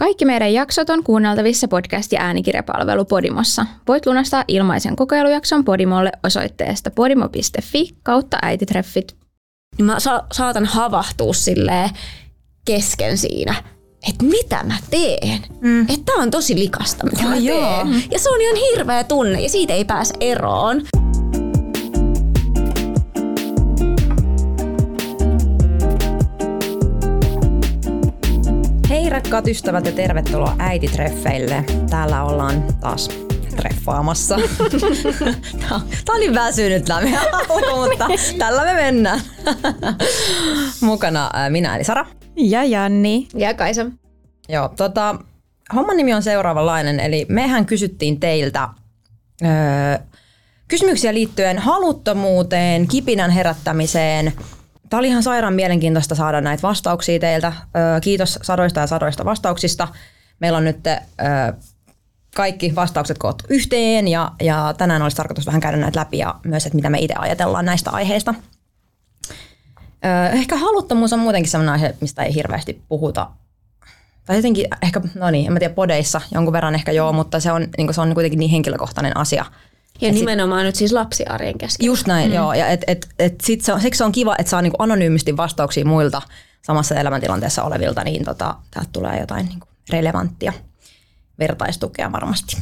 Kaikki meidän jaksot on kuunneltavissa podcast- ja äänikirjapalvelu Podimossa. Voit lunastaa ilmaisen kokeilujakson Podimolle osoitteesta podimo.fi kautta äititreffit. Niin mä sa- saatan havahtua silleen kesken siinä, että mitä mä teen. Mm. Että tää on tosi likasta, mitä mä teen. Ja se on ihan hirveä tunne ja siitä ei pääse eroon. Hei rakkaat ystävät ja tervetuloa äititreffeille. Täällä ollaan taas treffaamassa. Tää oli väsynyt tämä meidän alku, mutta tällä me mennään. Mukana ää, minä eli Sara. Ja Janni. Ja Kaisa. Joo, tota, homman nimi on seuraavanlainen, eli mehän kysyttiin teiltä öö, kysymyksiä liittyen haluttomuuteen, kipinän herättämiseen. Tämä oli ihan sairaan mielenkiintoista saada näitä vastauksia teiltä. Kiitos sadoista ja sadoista vastauksista. Meillä on nyt kaikki vastaukset koottu yhteen ja, ja tänään olisi tarkoitus vähän käydä näitä läpi ja myös, että mitä me itse ajatellaan näistä aiheista. Ehkä haluttomuus on muutenkin sellainen aihe, mistä ei hirveästi puhuta. Tai jotenkin ehkä, no niin, en mä tiedä, podeissa jonkun verran ehkä joo, mutta se on, niin se on kuitenkin niin henkilökohtainen asia. Ja Et nimenomaan nyt siis lapsiarjen kesken. Just näin, mm. joo. Ja et, et, et sit se on, siksi se on kiva, että saa niinku anonyymisti vastauksia muilta samassa elämäntilanteessa olevilta, niin tota, täältä tulee jotain niinku relevanttia vertaistukea varmasti.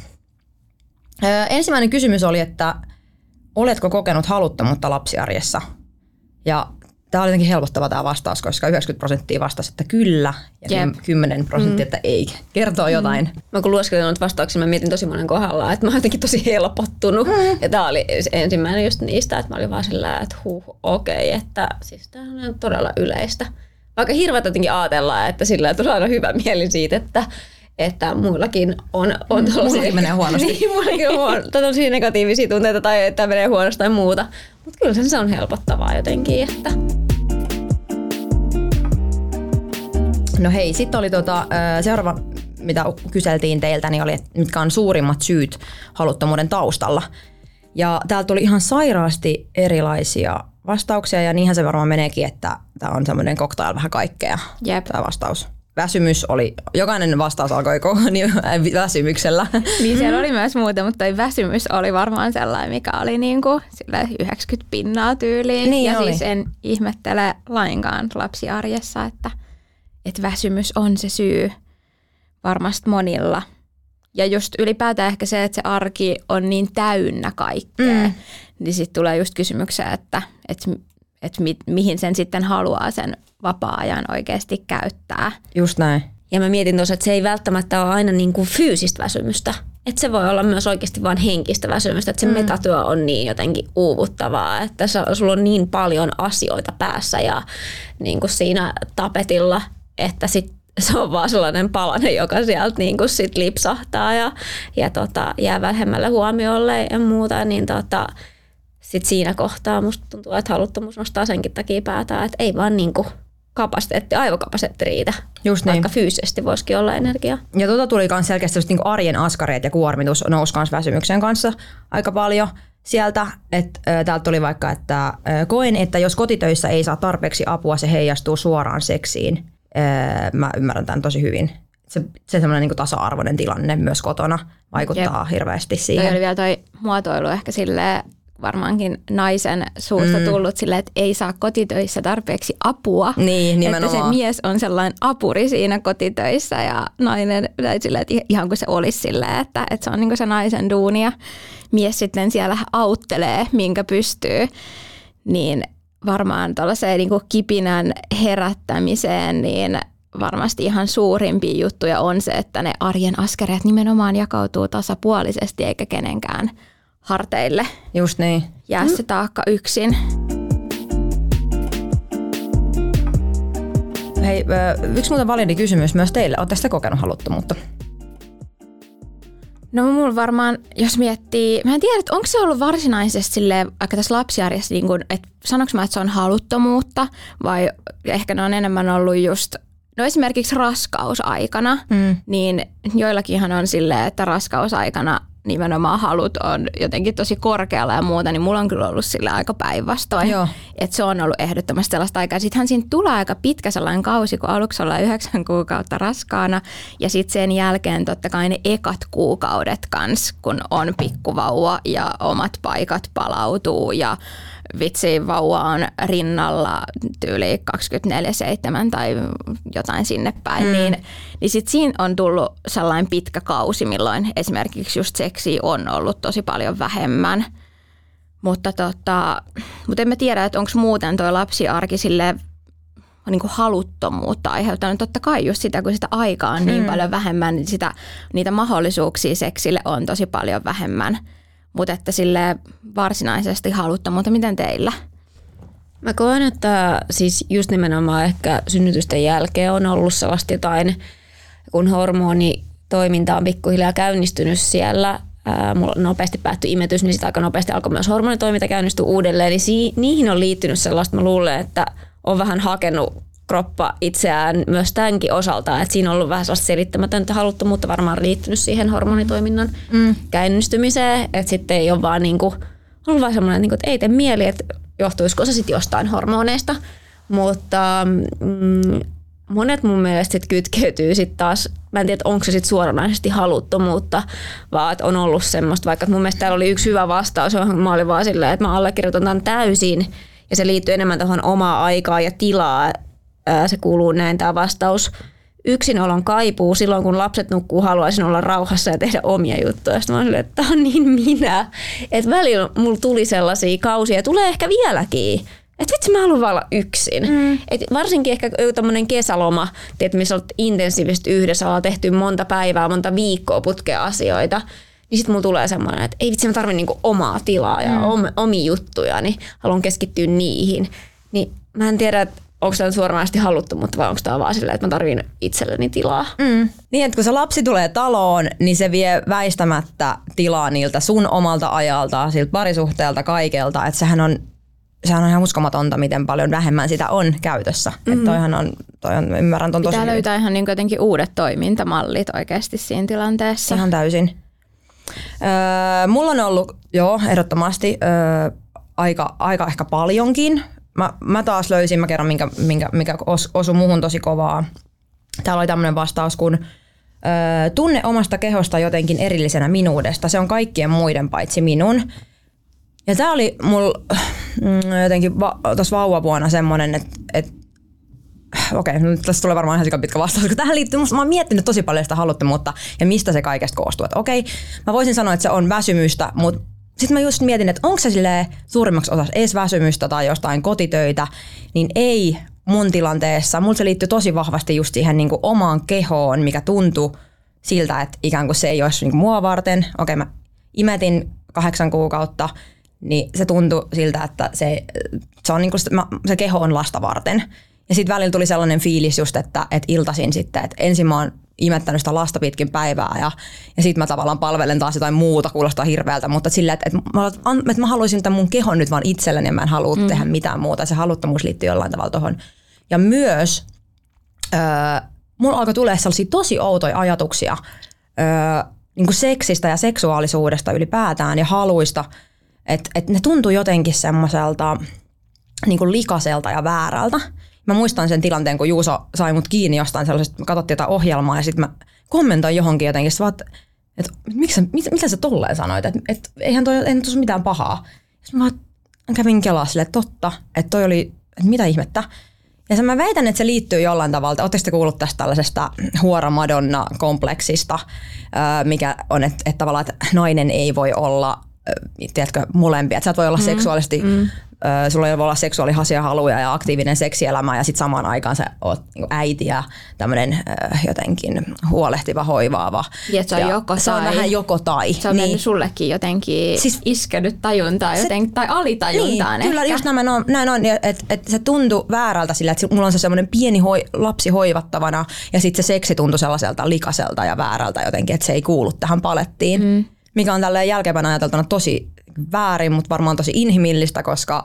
Öö, ensimmäinen kysymys oli, että oletko kokenut haluttomuutta lapsiarjessa? Ja tämä oli jotenkin helpottava tämä vastaus, koska 90 prosenttia vastasi, että kyllä, ja Jep. 10 prosenttia, että ei. Kertoo jotain. Mä kun lueskelin noita vastauksia, mä mietin tosi monen kohdalla, että mä oon jotenkin tosi helpottunut. Mm. Ja tää oli ensimmäinen just niistä, että mä olin vaan sillä, että huh, okei, okay, että siis tää on todella yleistä. Vaikka hirveät jotenkin ajatellaan, että sillä tulee aina hyvä mieli siitä, että että muillakin on, on Mm, muillakin menee huonosti. niin, muillakin on huono, tällaisia negatiivisia tunteita tai että menee huonosti tai muuta. Mutta kyllä se, se on helpottavaa jotenkin, että No hei, sitten oli tota, seuraava, mitä kyseltiin teiltä, niin oli, että mitkä on suurimmat syyt haluttomuuden taustalla. Ja täältä tuli ihan sairaasti erilaisia vastauksia, ja niinhän se varmaan meneekin, että tämä on semmoinen cocktail vähän kaikkea, Jep. tämä vastaus. Väsymys oli, jokainen vastaus alkoi ko- niin, väsymyksellä. Niin siellä oli myös muuta, mutta toi väsymys oli varmaan sellainen, mikä oli niinku sillä 90 pinnaa tyyliin. Niin ja oli. siis en ihmettele lainkaan lapsiarjessa, että, että väsymys on se syy varmasti monilla. Ja just ylipäätään ehkä se, että se arki on niin täynnä kaikkea, mm. niin sitten tulee just kysymyksiä, että, että, että mi, mihin sen sitten haluaa sen vapaa-ajan oikeasti käyttää. Just näin. Ja mä mietin tuossa, että se ei välttämättä ole aina niin kuin fyysistä väsymystä. Että se voi olla myös oikeasti vain henkistä väsymystä, että se mm. metatyö on niin jotenkin uuvuttavaa, että sulla on niin paljon asioita päässä ja niin kuin siinä tapetilla, että sit se on vaan sellainen palanen, joka sieltä niin kuin sit lipsahtaa ja, ja tota, jää vähemmälle huomiolle ja muuta, niin tota, sit siinä kohtaa musta tuntuu, että haluttomuus nostaa senkin takia päätään, että ei vaan niin kuin kapasiteetti, aivokapasiteetti riitä, Just niin. vaikka fyysisesti voisikin olla energiaa. Ja tuota tuli myös selkeästi just niinku arjen askareet ja kuormitus nousi myös väsymyksen kanssa aika paljon sieltä. Et, ö, täältä tuli vaikka, että ö, koen, että jos kotitöissä ei saa tarpeeksi apua, se heijastuu suoraan seksiin. Ö, mä ymmärrän tämän tosi hyvin. Se, se semmoinen niinku tasa-arvoinen tilanne myös kotona vaikuttaa Jep. hirveästi Toi siihen. oli vielä toi muotoilu ehkä sille varmaankin naisen suusta mm. tullut silleen, että ei saa kotitöissä tarpeeksi apua. Niin, Että nimenomaan. se mies on sellainen apuri siinä kotitöissä ja nainen, tai silleen, että ihan kuin se olisi silleen, että, että se on niin se naisen duuni ja mies sitten siellä auttelee, minkä pystyy. Niin varmaan tuollaiseen niin kipinän herättämiseen, niin varmasti ihan suurimpia juttuja on se, että ne arjen askareet nimenomaan jakautuu tasapuolisesti eikä kenenkään harteille Just niin. jää se taakka yksin. Hei, yksi muuten validi kysymys myös teille. Oletteko sitä kokenut haluttomuutta? No mulla varmaan, jos miettii, mä en tiedä, että onko se ollut varsinaisesti silleen, vaikka tässä lapsiarjessa, niin kun, että sanoinko mä, että se on haluttomuutta, vai ehkä ne on enemmän ollut just, no esimerkiksi raskausaikana, mm. niin joillakinhan on silleen, että raskausaikana nimenomaan halut on jotenkin tosi korkealla ja muuta, niin mulla on kyllä ollut sillä aika päinvastoin. Että se on ollut ehdottomasti sellaista aikaa. Sittenhän siinä tulee aika pitkä sellainen kausi, kun aluksi ollaan yhdeksän kuukautta raskaana ja sitten sen jälkeen totta kai ne ekat kuukaudet kans, kun on pikkuvauva ja omat paikat palautuu ja vitsi vauva on rinnalla tyyli 24-7 tai jotain sinne päin, mm. niin, niin sit siinä on tullut sellainen pitkä kausi, milloin esimerkiksi just seksi on ollut tosi paljon vähemmän. Mutta, tota, mutta en mä tiedä, että onko muuten toi lapsiarki sille niin kuin haluttomuutta aiheuttanut. Totta kai just sitä, kun sitä aikaa on niin mm. paljon vähemmän, niin sitä, niitä mahdollisuuksia seksille on tosi paljon vähemmän – mutta että sille varsinaisesti halutta, mutta miten teillä? Mä koen, että siis just nimenomaan ehkä synnytysten jälkeen on ollut sellaista jotain, kun hormonitoiminta on pikkuhiljaa käynnistynyt siellä, mulla nopeasti päättyi imetys, niin sitä aika nopeasti alkoi myös hormonitoiminta käynnistyä uudelleen. Niin si- niihin on liittynyt sellaista, mä luulen, että on vähän hakenut kroppa itseään myös tämänkin osalta. Että siinä on ollut vähän sellaista selittämätöntä haluttomuutta varmaan liittynyt siihen hormonitoiminnan mm. käynnistymiseen. Että sitten ei ole vaan niinku, ollut vaan semmoinen, niinku, että ei tee mieli, että johtuisiko se sitten jostain hormoneista. Mutta mm, monet mun mielestä sit kytkeytyy sitten taas, mä en tiedä, onko se sitten suoranaisesti haluttomuutta, vaan että on ollut semmoista, vaikka mun mielestä täällä oli yksi hyvä vastaus, johon mä olin vaan silleen, että mä allekirjoitan tämän täysin, ja se liittyy enemmän tuohon omaa aikaa ja tilaa, se kuuluu näin tämä vastaus. Yksinolon kaipuu silloin, kun lapset nukkuu, haluaisin olla rauhassa ja tehdä omia juttuja. Sitten mä olin, että tämä on niin minä. Että välillä mulla tuli sellaisia kausia ja tulee ehkä vieläkin. Että vitsi mä haluan olla yksin. Mm. Et varsinkin ehkä tämmöinen kesäloma, tiedät, missä olet intensiivisesti yhdessä, ollaan tehty monta päivää, monta viikkoa putkea asioita. Niin sitten mulla tulee semmoinen, että ei vitsi mä tarvitsen niinku omaa tilaa ja mm. omia juttuja, niin haluan keskittyä niihin. Niin mä en tiedä, että onko tämä suoranaisesti haluttu, mutta vai onko tämä vaan silleen, että mä tarvin itselleni tilaa. Mm. Niin, että kun se lapsi tulee taloon, niin se vie väistämättä tilaa niiltä sun omalta ajalta, siltä parisuhteelta, kaikelta. Että sehän on, sehän on ihan uskomatonta, miten paljon vähemmän sitä on käytössä. Mm-hmm. Että toihan on, toi on, ymmärrän ton tosi Pitää löytää ihan niin jotenkin uudet toimintamallit oikeasti siinä tilanteessa. Ihan täysin. Öö, mulla on ollut, joo, ehdottomasti öö, aika, aika ehkä paljonkin mä, mä taas löysin, mä kerron minkä, minkä, mikä os, osui muuhun tosi kovaa. Täällä oli tämmöinen vastaus kun ö, tunne omasta kehosta jotenkin erillisenä minuudesta. Se on kaikkien muiden paitsi minun. Ja tämä oli mulla mm, jotenkin va, tuossa vauvavuonna semmoinen, että et, okei, okay, nyt tässä tulee varmaan ihan pitkä vastaus, kun tähän liittyy, mä oon miettinyt tosi paljon sitä haluttomuutta ja mistä se kaikesta koostuu. Okei, okay, mä voisin sanoa, että se on väsymystä, mutta sitten mä just mietin, että onko se suurimmaksi osaksi edes väsymystä tai jostain kotitöitä, niin ei mun tilanteessa. Mulla se liittyy tosi vahvasti just siihen niin kuin omaan kehoon, mikä tuntui siltä, että ikään kuin se ei olisi niin kuin mua varten. Okei, mä imetin kahdeksan kuukautta, niin se tuntui siltä, että se, se, on niin kuin, se keho on lasta varten. Ja sitten välillä tuli sellainen fiilis just, että, että iltasin sitten, että ensin mä oon imettänyt sitä lasta pitkin päivää ja, ja sitten mä tavallaan palvelen taas jotain muuta, kuulostaa hirveältä, mutta sillä, että, että, mä, että mä haluaisin että mun kehon nyt vaan itselleni ja mä en halua mm. tehdä mitään muuta. Se haluttomuus liittyy jollain tavalla tuohon. Ja myös öö, mulla alkoi tulee sellaisia tosi outoja ajatuksia öö, niin kuin seksistä ja seksuaalisuudesta ylipäätään ja haluista, että, että ne tuntuu jotenkin semmoiselta niin kuin likaselta ja väärältä. Mä muistan sen tilanteen, kun Juuso sai mut kiinni jostain sellaisesta, me katsottiin jotain ohjelmaa ja sitten mä kommentoin johonkin jotenkin, että et, miksi, mitä, mitä sä tolleen sanoit, että et, eihän toi, ei tuossa mitään pahaa. Sitten mä kävin kelaa sille, että totta, että toi oli, että mitä ihmettä. Ja sen mä väitän, että se liittyy jollain tavalla. Oletteko te kuullut tästä tällaisesta huora Madonna-kompleksista, mikä on, että, että tavallaan että nainen ei voi olla tiedätkö, molempia. Että sä et voi olla mm, seksuaalisesti mm sulla ei voi olla seksuaalihasia haluja ja aktiivinen seksielämä ja sitten samaan aikaan sä oot niin äiti ja tämmöinen jotenkin huolehtiva, hoivaava. Ja se on, ja joko se on vähän joko tai. Se on niin. mennyt sullekin jotenkin siis, iskenyt tajuntaa se, joten, tai alitajuntaan niin, Kyllä just näin on, näin on että et se tuntui väärältä sillä, että mulla on se semmoinen pieni hoi, lapsi hoivattavana ja sitten se seksi tuntui sellaiselta likaselta ja väärältä jotenkin, että se ei kuulu tähän palettiin. Mm. Mikä on tälleen jälkeenpäin ajateltuna tosi väärin, mutta varmaan tosi inhimillistä, koska,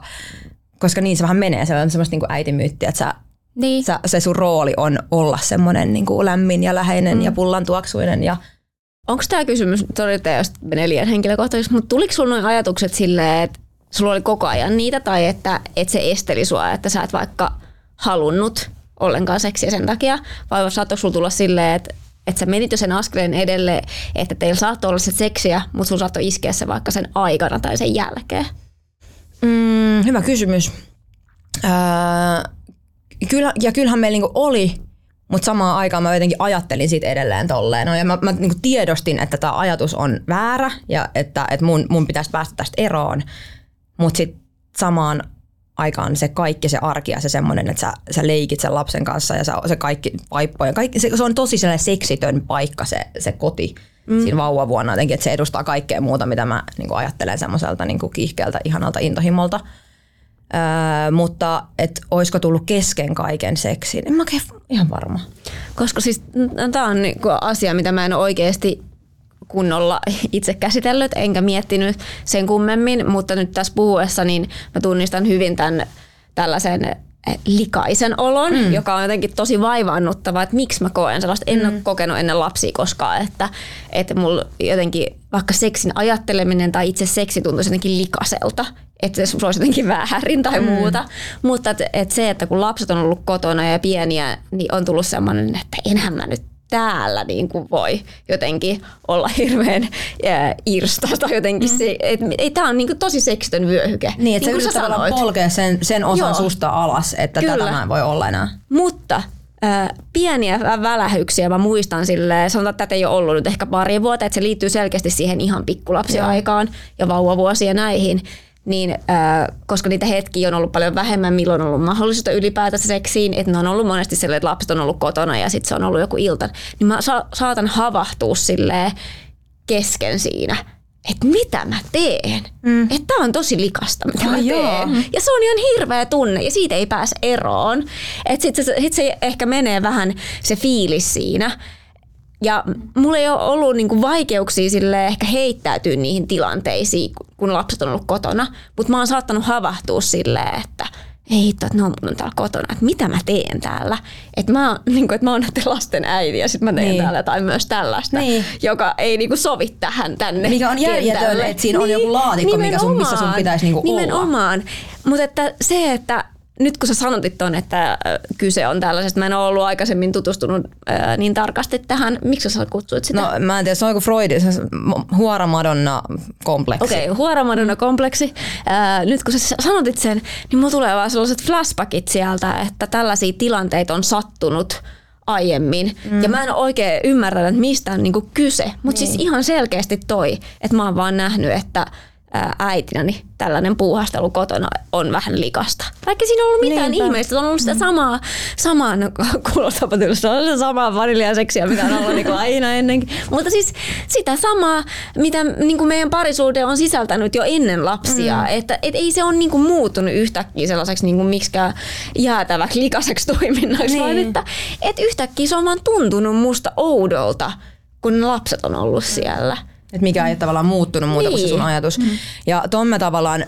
koska niin se vähän menee. Se on semmoista niin äitimyyttiä, että sä, niin. sä, se sun rooli on olla semmoinen niin kuin lämmin ja läheinen mm. ja pullan tuoksuinen ja Onko tämä kysymys, todella jos menee liian henkilökohtaisesti, mutta tuliko sinulla noin ajatukset silleen, että sulla oli koko ajan niitä tai että, että se esteli sua, että sä et vaikka halunnut ollenkaan seksiä sen takia, vai saattoiko sulla tulla silleen, että, että sä menit jo sen askeleen edelle, että teillä saattoi olla se seksiä, mutta sun saattoi iskeä se vaikka sen aikana tai sen jälkeen? Mm, hyvä kysymys. Öö, kyllä, ja kyllähän meillä niinku oli, mutta samaan aikaan mä jotenkin ajattelin siitä edelleen tolleen. No, ja mä, mä niinku tiedostin, että tämä ajatus on väärä ja että, että mun, mun pitäisi päästä tästä eroon. Mutta sitten samaan aikaan se kaikki se arki ja se semmoinen, että sä, sä leikit sen lapsen kanssa ja sä, se kaikki vaippoja. Kaikki, se, se, on tosi sellainen seksitön paikka se, se koti mm. siinä vauvavuonna jotenkin, että se edustaa kaikkea muuta, mitä mä niin ajattelen semmoiselta niin kiihkeältä, ihanalta intohimolta. Öö, mutta että olisiko tullut kesken kaiken seksin, en mä ihan varma. Koska siis tämä on niinku asia, mitä mä en oikeasti kunnolla itse käsitellyt, enkä miettinyt sen kummemmin, mutta nyt tässä puhuessa niin mä tunnistan hyvin tämän tällaisen eh, likaisen olon, mm. joka on jotenkin tosi vaivaannuttava, että miksi mä koen sellaista. En mm. ole kokenut ennen lapsia koskaan, että, että mulla jotenkin vaikka seksin ajatteleminen tai itse seksi tuntuisi jotenkin likaselta, että se olisi jotenkin väärin tai mm. muuta. Mutta et, et se, että kun lapset on ollut kotona ja pieniä, niin on tullut sellainen, että enhän mä nyt täällä niin kuin voi jotenkin olla hirveän irsta tai jotenkin mm. se, et, et, tämä on niin kuin tosi seksitön vyöhyke. Niin, että niin sä yrität polkea sen, sen osan Joo. susta alas, että Kyllä. tätä mä en voi olla enää. Mutta äh, pieniä välähyksiä mä muistan silleen, sanotaan, että tätä ei ole ollut nyt ehkä pari vuotta, että se liittyy selkeästi siihen ihan pikkulapsiaikaan ja vauvavuosia näihin, niin äh, koska niitä hetkiä on ollut paljon vähemmän, milloin on ollut mahdollista ylipäätänsä seksiin, että ne on ollut monesti silleen, että lapset on ollut kotona ja sitten se on ollut joku ilta, niin mä sa- saatan havahtua silleen kesken siinä, että mitä mä teen. Mm. Että tää on tosi likasta, mitä oh, mä teen. Joo. Ja se on ihan hirveä tunne ja siitä ei pääse eroon. Että sitten se, sit se ehkä menee vähän se fiilis siinä. Ja mulla ei ole ollut niinku vaikeuksia sille ehkä heittäytyä niihin tilanteisiin, kun lapset on ollut kotona. Mutta mä oon saattanut havahtua silleen, että ei hitto, että ne on, on täällä kotona, että mitä mä teen täällä. Että mä, niin kuin, että mä oon näiden lasten äiti ja sitten mä teen niin. täällä tai myös tällaista, niin. joka ei niin kuin, sovi tähän tänne Mikä on järjetön, että siinä niin. on joku laatikko, mikä sun, missä sun pitäisi niin kuin Nimenomaan. Mutta että se, että nyt kun sä sanotit ton, että kyse on tällaisesta, mä en ole ollut aikaisemmin tutustunut ää, niin tarkasti tähän. Miksi sä kutsuit sitä? No mä en tiedä, se on joku Freud, se huora madonna kompleksi. Okei, okay, huora madonna kompleksi. Ää, nyt kun sä sanotit sen, niin mulla tulee vaan sellaiset flashbackit sieltä, että tällaisia tilanteita on sattunut aiemmin. Mm. Ja mä en oikein ymmärrä, että mistä on niinku kyse. Mutta siis niin. siis ihan selkeästi toi, että mä oon vaan nähnyt, että äitinäni tällainen puuhastelu kotona on vähän likasta. Vaikka siinä on ollut mitään Niinpä. ihmeistä, on ollut sitä samaa, samaa no, kuulostapa se on se samaa vaniljaseksiä, mitä on ollut niin kuin aina ennenkin. Mutta siis sitä samaa, mitä niin kuin meidän parisuhde on sisältänyt jo ennen lapsia. Mm. Että et ei se ole niin kuin muuttunut yhtäkkiä sellaiseksi niin kuin miksikään jäätäväksi likaseksi toiminnaksi, niin. vaan että et yhtäkkiä se on vaan tuntunut musta oudolta, kun lapset on ollut siellä. Että mikä ei tavallaan muuttunut muuta niin. kuin se sun niin. ajatus. Mm. Ja ton mä tavallaan ö,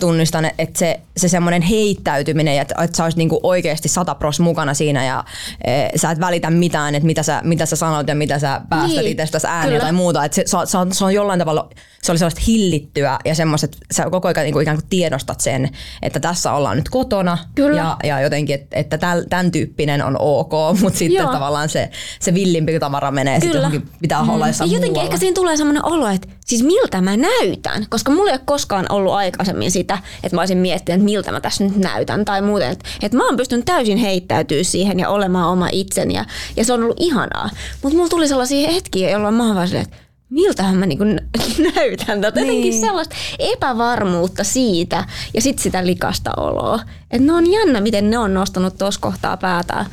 tunnistan, että se, se semmoinen heittäytyminen, että, että sä olisit niinku oikeasti satapros mukana siinä ja e, sä et välitä mitään, että mitä sä, mitä sä sanot ja mitä sä päästät niin. itsestäsi ääneen Kyllä. tai muuta. Että se, se, se, on, se on jollain tavalla, se oli sellaista hillittyä ja semmoista, että sä koko ajan niinku ikään kuin tiedostat sen, että tässä ollaan nyt kotona Kyllä. ja, ja jotenkin, että, että tämän tyyppinen on ok, mutta sitten Joo. tavallaan se, se villimpi tavara menee sitten johonkin, pitää mm. olla jossain Jotenkin muualla. ehkä siinä tulee semmoinen olo, että siis miltä mä näytän, koska mulla ei ole koskaan ollut aikaisemmin sitä, että mä olisin miettinyt, että miltä mä tässä nyt näytän tai muuten. Että, että mä oon pystynyt täysin heittäytyä siihen ja olemaan oma itseni ja, ja se on ollut ihanaa. Mutta mulla tuli sellaisia hetkiä, jolloin mä oon vaan silleen, että miltähän mä niinku näytän tätä. Niin. Jotenkin sellaista epävarmuutta siitä ja sitten sitä likasta oloa. Et ne on jännä, miten ne on nostanut tuossa kohtaa päätä.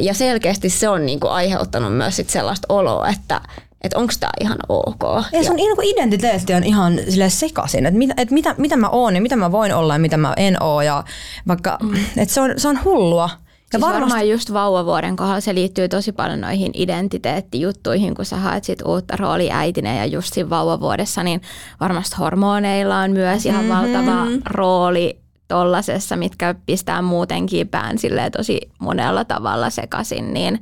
Ja selkeästi se on niinku aiheuttanut myös sit sellaista oloa, että että onko tämä ihan ok. Ja sun niin identiteetti on ihan sille sekaisin, että mitä, et mitä, mitä mä oon ja mitä mä voin olla ja mitä mä en oo. Ja vaikka, mm. että se on, se on hullua. Ja siis varmasti... varmaan just vauvavuoden kohdalla se liittyy tosi paljon noihin identiteettijuttuihin, kun sä haet sit uutta roolia äitinä ja just siinä vauvavuodessa, niin varmasti hormoneilla on myös ihan mm-hmm. valtava rooli tollasessa, mitkä pistää muutenkin pään tosi monella tavalla sekaisin, niin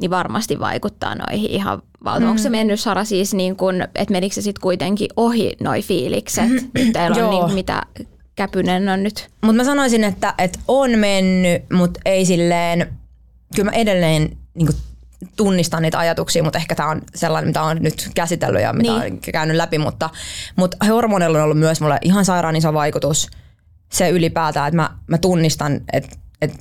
niin varmasti vaikuttaa noihin ihan valtavasti. Mm. Onko se mennyt Sara siis niin kuin, että menikö se sitten kuitenkin ohi noi fiilikset? Teillä on niin, mitä Käpynen on nyt? Mutta mä sanoisin, että, että on mennyt, mutta ei silleen, kyllä mä edelleen niin tunnistan niitä ajatuksia, mutta ehkä tämä on sellainen, mitä on nyt käsitellyt ja mitä niin. on käynyt läpi, mutta, mutta hormonilla on ollut myös mulle ihan sairaan iso vaikutus se ylipäätään, että mä, mä tunnistan, että, että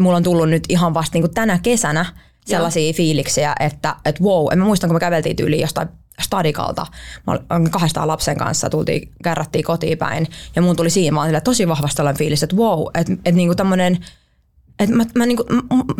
mulla on tullut nyt ihan vasta niin tänä kesänä sellaisia fiiliksiä, että, että wow, en mä muistan, kun me käveltiin yli jostain stadikalta. Mä olin kahdestaan lapsen kanssa, tultiin, kärrättiin kotiin päin ja mun tuli siinä vaan tosi vahvasti sellainen fiilis, että wow, että, että niinku tämmönen että mä, mä niinku,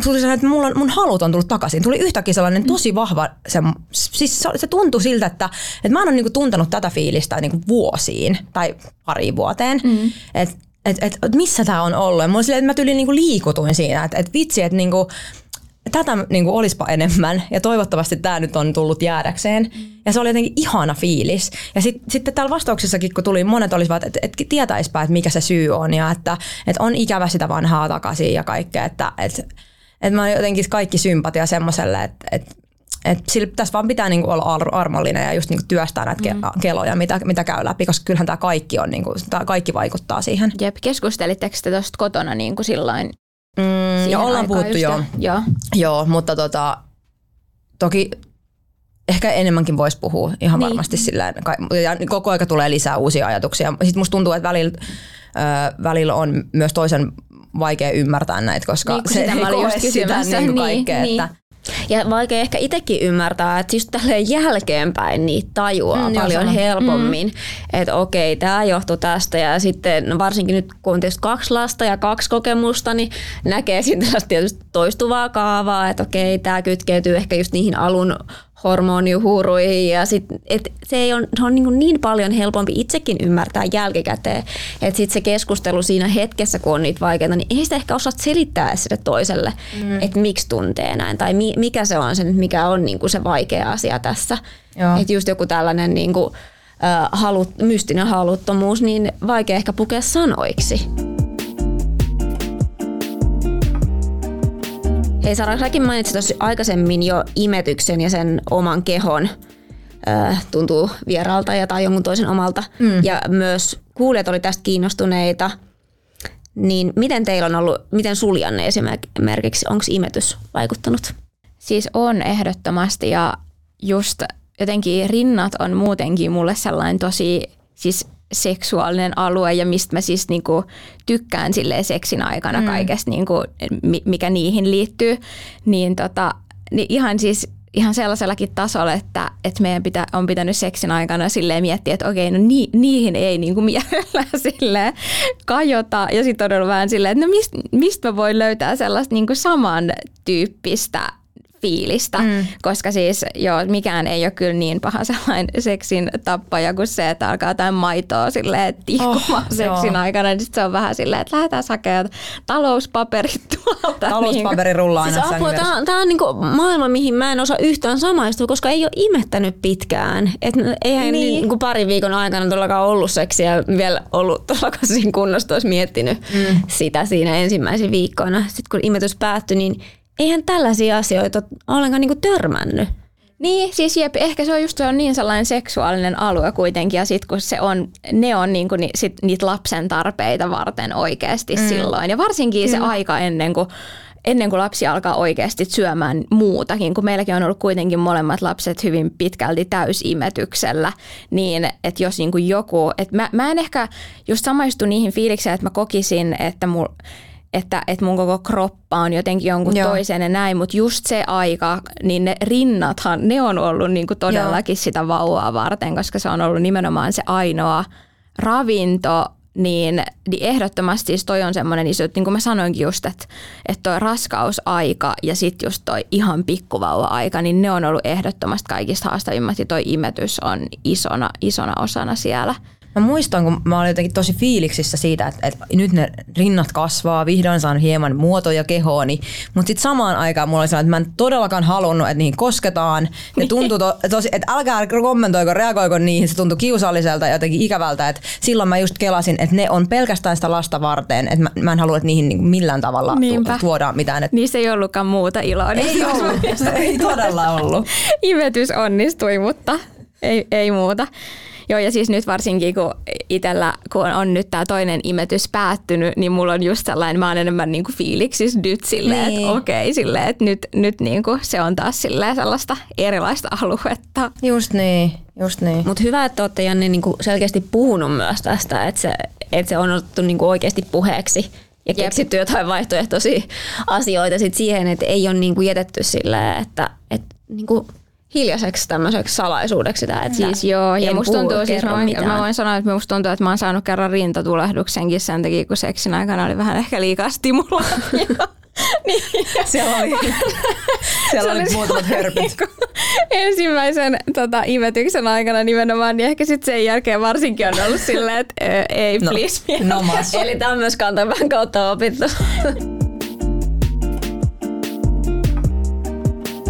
tuli että mulla, mun halut on tullut takaisin. Tuli yhtäkkiä sellainen tosi vahva, se, siis se, se tuntui siltä, että, että mä en ole niinku tuntenut tätä fiilistä niinku vuosiin tai pari vuoteen. Mm. Että et, et, et missä tämä on ollut. Ja mulla silleen, että mä tyli niinku liikutuin siinä, että et vitsi, että niinku, tätä niin kuin olisipa enemmän ja toivottavasti tämä nyt on tullut jäädäkseen. Ja se oli jotenkin ihana fiilis. Ja sit, sitten täällä vastauksessakin, kun tuli, monet olisivat, että, että tietäisipä, että mikä se syy on ja että, että on ikävä sitä vanhaa takaisin ja kaikkea. Että, että, että mä jotenkin kaikki sympatia semmoiselle, että, että et sillä, tässä vaan pitää niinku olla armollinen ja just niinku työstää näitä mm. keloja, mitä, mitä käy läpi, koska kyllähän tämä kaikki, on, niinku, tää kaikki vaikuttaa siihen. Jep, keskustelitteko te tuosta kotona niinku silloin Mm, ja ollaan puhuttu jo. Joo. joo, mutta tota, toki ehkä enemmänkin voisi puhua ihan niin. varmasti sillä ja koko aika tulee lisää uusia ajatuksia. Sitten musta tuntuu, että välillä, äh, välillä on myös toisen vaikea ymmärtää näitä, koska niin, se ei koe sitä niin, niin, kaikkea. Niin. Että, ja vaikea ehkä itsekin ymmärtää, että just tälleen jälkeenpäin niitä tajuaa mm, paljon joo, helpommin, mm. että okei, tämä johtuu tästä ja sitten no varsinkin nyt kun on tietysti kaksi lasta ja kaksi kokemusta, niin näkee sitten tietysti toistuvaa kaavaa, että okei, tämä kytkeytyy ehkä just niihin alun hormonihuuruihin ja sit, et se, ei on, se on niin, niin paljon helpompi itsekin ymmärtää jälkikäteen, että sitten se keskustelu siinä hetkessä, kun on niitä vaikeita, niin ei sitä ehkä osaa selittää sille toiselle, mm. että miksi tuntee näin tai mi, mikä se on se, mikä on niin kuin se vaikea asia tässä. Että just joku tällainen niin kuin, äh, halut, mystinen haluttomuus, niin vaikea ehkä pukea sanoiksi. Hei Sara, säkin mainitsit tuossa aikaisemmin jo imetyksen ja sen oman kehon. Äh, tuntuu vieraalta ja tai jonkun toisen omalta. Mm. Ja myös kuulijat oli tästä kiinnostuneita. Niin miten teillä on ollut, miten suljanne esimerkiksi, onko imetys vaikuttanut? Siis on ehdottomasti ja just jotenkin rinnat on muutenkin mulle sellainen tosi siis seksuaalinen alue ja mistä mä siis niinku tykkään silleen seksin aikana mm. kaikesta, niinku, mikä niihin liittyy, niin, tota, niin ihan siis ihan sellaisellakin tasolla, että, että meidän pitä, on pitänyt seksin aikana silleen miettiä, että okei, no ni, niihin ei niinku mielellä silleen kajota. Ja sitten on ollut vähän silleen, että no mistä mist mä voin löytää sellaista niinku samantyyppistä fiilistä, mm. koska siis joo, mikään ei ole kyllä niin paha sellainen seksin tappaja kuin se, että alkaa jotain maitoa silleen tihkumaan oh, seksin joo. aikana, niin se on vähän silleen, että lähdetään hakemaan talouspaperit tuolta. Talouspaperi rullaa siis apua, Tämä on, tämä on niin maailma, mihin mä en osaa yhtään samaistua, koska ei ole imettänyt pitkään. Et eihän niin. Niin kuin parin viikon aikana todellakaan ollut seksiä vielä ollut todellakaan siinä kunnossa, olisi miettinyt mm. sitä siinä ensimmäisen viikkoina. Sitten kun imetys päättyi, niin eihän tällaisia asioita ollenkaan niinku törmännyt. Niin, siis jep, ehkä se on just se on niin sellainen seksuaalinen alue kuitenkin, ja sitten kun se on, ne on niinku ni, sit niitä lapsen tarpeita varten oikeasti mm. silloin. Ja varsinkin Kyllä. se aika ennen kuin ennen kuin lapsi alkaa oikeasti syömään muutakin, kun meilläkin on ollut kuitenkin molemmat lapset hyvin pitkälti täysimetyksellä, niin että jos niin kuin joku, että mä, mä en ehkä just samaistu niihin fiilikseen, että mä kokisin, että mulla että, että mun koko kroppa on jotenkin jonkun Joo. toisen ja näin, mutta just se aika, niin ne rinnathan, ne on ollut niin kuin todellakin Joo. sitä vauvaa varten, koska se on ollut nimenomaan se ainoa ravinto, niin, niin ehdottomasti siis toi on semmoinen iso, että niin kuin mä sanoinkin just, että, että toi raskausaika ja sitten just toi ihan pikkuvauva-aika, niin ne on ollut ehdottomasti kaikista haastavimmat ja toi imetys on isona, isona osana siellä. Mä muistan, kun mä olin jotenkin tosi fiiliksissä siitä, että, että nyt ne rinnat kasvaa, vihdoin saan hieman muotoja kehooni. Mutta sitten samaan aikaan mulla oli sellainen, että mä en todellakaan halunnut, että niihin kosketaan. Ne tuntui to, tosi, että älkää kommentoiko, reagoiko niihin. Se tuntui kiusalliselta ja jotenkin ikävältä. Että silloin mä just kelasin, että ne on pelkästään sitä lasta varten. Että mä, mä en halua, että niihin niin millään tavalla Niinpä. tuodaan mitään. Että Niissä ei ollutkaan muuta iloa. ei ollut, ei todella ollut. Imetys onnistui, mutta ei, ei muuta. Joo, ja siis nyt varsinkin, kun itsellä, kun on nyt tämä toinen imetys päättynyt, niin mulla on just sellainen, mä oon enemmän niinku fiiliksis nyt silleen, Niin. että okei, silleen, että nyt, nyt niinku se on taas silleen sellaista erilaista aluetta. Just niin, just niin. Mutta hyvä, että olette Janne niinku selkeästi puhunut myös tästä, että se, että se on otettu niinku oikeasti puheeksi ja keksitty jotain vaihtoehtoisia asioita sit siihen, että ei ole niinku jätetty silleen, että et niinku hiljaiseksi tämmöiseksi salaisuudeksi sitä, että Siis joo, ja musta puhu, tuntuu, siis mä voin, mä voin sanoa, että musta tuntuu, että mä oon saanut kerran rintatulehduksenkin sen takia, kun seksin aikana oli vähän ehkä liikaa stimulaatiota. niin, Siellä oli, siellä oli muutamat hörpit. ensimmäisen tota, imetyksen aikana nimenomaan, niin ehkä sitten sen jälkeen varsinkin on ollut silleen, että ei No, please. no. Eli tämä on myös kantapään kautta opittu.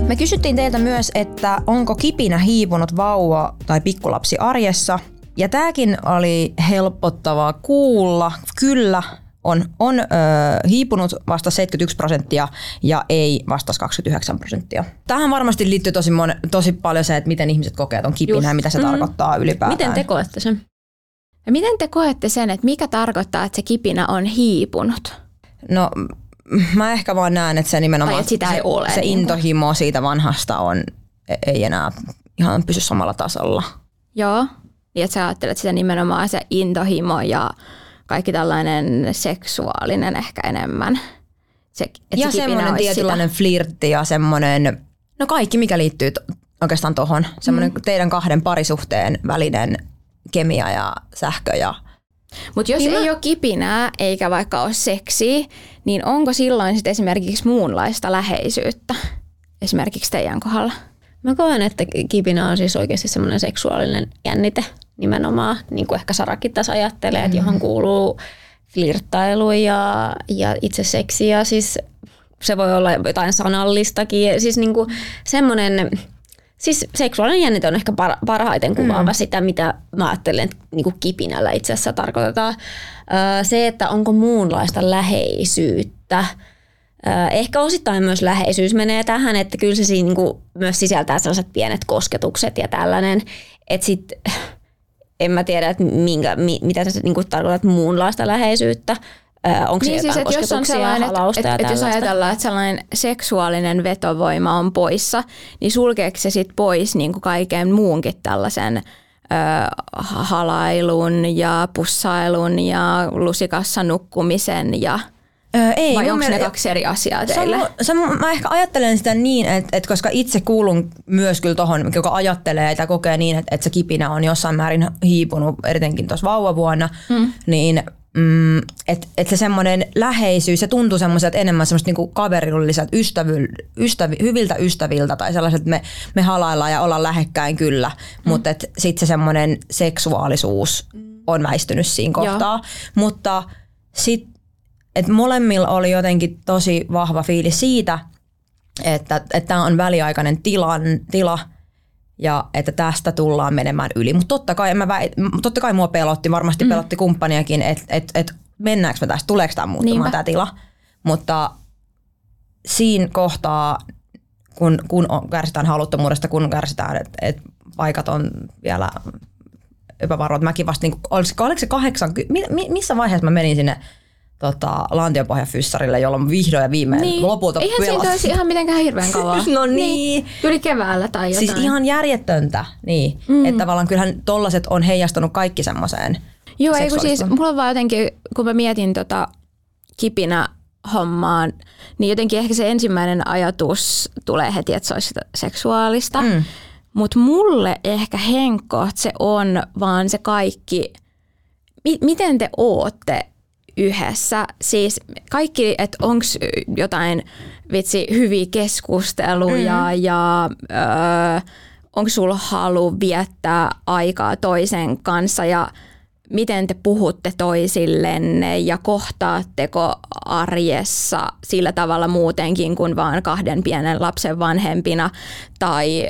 Me kysyttiin teiltä myös, että onko kipinä hiipunut vauva tai pikkulapsi arjessa. Ja tämäkin oli helpottavaa kuulla. Kyllä, on, on ö, hiipunut vasta 71 prosenttia ja ei vasta 29 prosenttia. Tähän varmasti liittyy tosi, mon, tosi paljon se, että miten ihmiset kokee ton kipinä ja mitä se tarkoittaa ylipäätään. Miten te koette sen? Ja miten te koette sen, että mikä tarkoittaa, että se kipinä on hiipunut? No mä ehkä vaan näen, että se nimenomaan että sitä se, ei ole, se niin intohimo siitä vanhasta on, e- ei enää ihan pysy samalla tasolla. Joo. Niin että sä ajattelet sitä nimenomaan se intohimo ja kaikki tällainen seksuaalinen ehkä enemmän. Se, että ja se semmoinen tietynlainen flirtti ja semmoinen, no kaikki mikä liittyy to, oikeastaan tohon, semmoinen mm. teidän kahden parisuhteen välinen kemia ja sähkö ja Mutta jos Niin ei mä- ole kipinää eikä vaikka ole seksiä, niin onko silloin sitten esimerkiksi muunlaista läheisyyttä? Esimerkiksi teidän kohdalla. Mä koen, että kipinä on siis oikeasti semmoinen seksuaalinen jännite nimenomaan, niin kuin ehkä Sarakin tässä ajattelee, että johon kuuluu flirttailu ja, ja itse seksi ja siis se voi olla jotain sanallistakin. Siis niin kuin semmoinen, siis seksuaalinen jännite on ehkä par- parhaiten kuvaava mm. sitä, mitä mä ajattelen, että niin kuin kipinällä itse asiassa tarkoitetaan. Öö, Se, että onko muunlaista läheisyyttä, Ehkä osittain myös läheisyys menee tähän, että kyllä se siinä niinku myös sisältää sellaiset pienet kosketukset ja tällainen. Että sit, en mä tiedä, että minkä, mi, mitä sä niinku tarkoitat muunlaista läheisyyttä. Ö, Onko se Niin siis, että jos on kosketuksia, sellainen, että, halausta ja että jos ajatellaan, että sellainen seksuaalinen vetovoima on poissa, niin sulkeeko se sitten pois niin kuin kaiken muunkin tällaisen ö, halailun ja pussailun ja lusikassa nukkumisen ja Öö, ei, vai mun onko ne kaksi eri asiaa Se teille? on, se, on- mä ehkä ajattelen sitä niin, että, että koska itse kuulun myös kyllä tohon, joka ajattelee tai kokee niin, että, että se kipinä on jossain määrin hiipunut, erityisesti tuossa vauvavuonna, mm. niin mm, että että se semmoinen läheisyys, se tuntuu semmoiselta enemmän semmoista niinku kaverilliselta, ystävy, ystävi, hyviltä ystäviltä tai sellaiset, että me, me halaillaan ja ollaan lähekkäin kyllä, mm. mutta sitten se semmoinen seksuaalisuus on väistynyt siinä kohtaa. Mutta sitten et molemmilla oli jotenkin tosi vahva fiilis siitä, että tämä on väliaikainen tilan, tila ja että tästä tullaan menemään yli. Mutta totta kai, en mä väit, totta kai mua pelotti, varmasti mm. pelotti kumppaniakin, että et, et mennäänkö me tästä, tuleeko tämä muuttumaan tämä tila. Mutta siinä kohtaa, kun, kun on, kärsitään haluttomuudesta, kun kärsitään, että et paikat on vielä epävarmat. Mäkin vasta, niin, oliko, oliko se 80, mi, mi, missä vaiheessa mä menin sinne tota, lantionpohjafyssarille, jolloin vihdoin ja viimein niin. lopulta Eihän siitä pelasi. olisi ihan mitenkään hirveän kauan. No niin. Yli keväällä tai jotain. Siis ihan järjetöntä, niin. Mm. Että tavallaan kyllähän tollaset on heijastunut kaikki semmoiseen Joo, ei kun siis mulla on vaan jotenkin, kun mä mietin tota kipinä hommaan, niin jotenkin ehkä se ensimmäinen ajatus tulee heti, että se olisi seksuaalista. Mm. Mutta mulle ehkä henkkoht se on vaan se kaikki, mi- miten te ootte yhdessä. Siis kaikki, että onko jotain vitsi hyviä keskusteluja mm. ja öö, onko sulla halu viettää aikaa toisen kanssa ja miten te puhutte toisillenne ja kohtaatteko arjessa sillä tavalla muutenkin kuin vaan kahden pienen lapsen vanhempina. Tai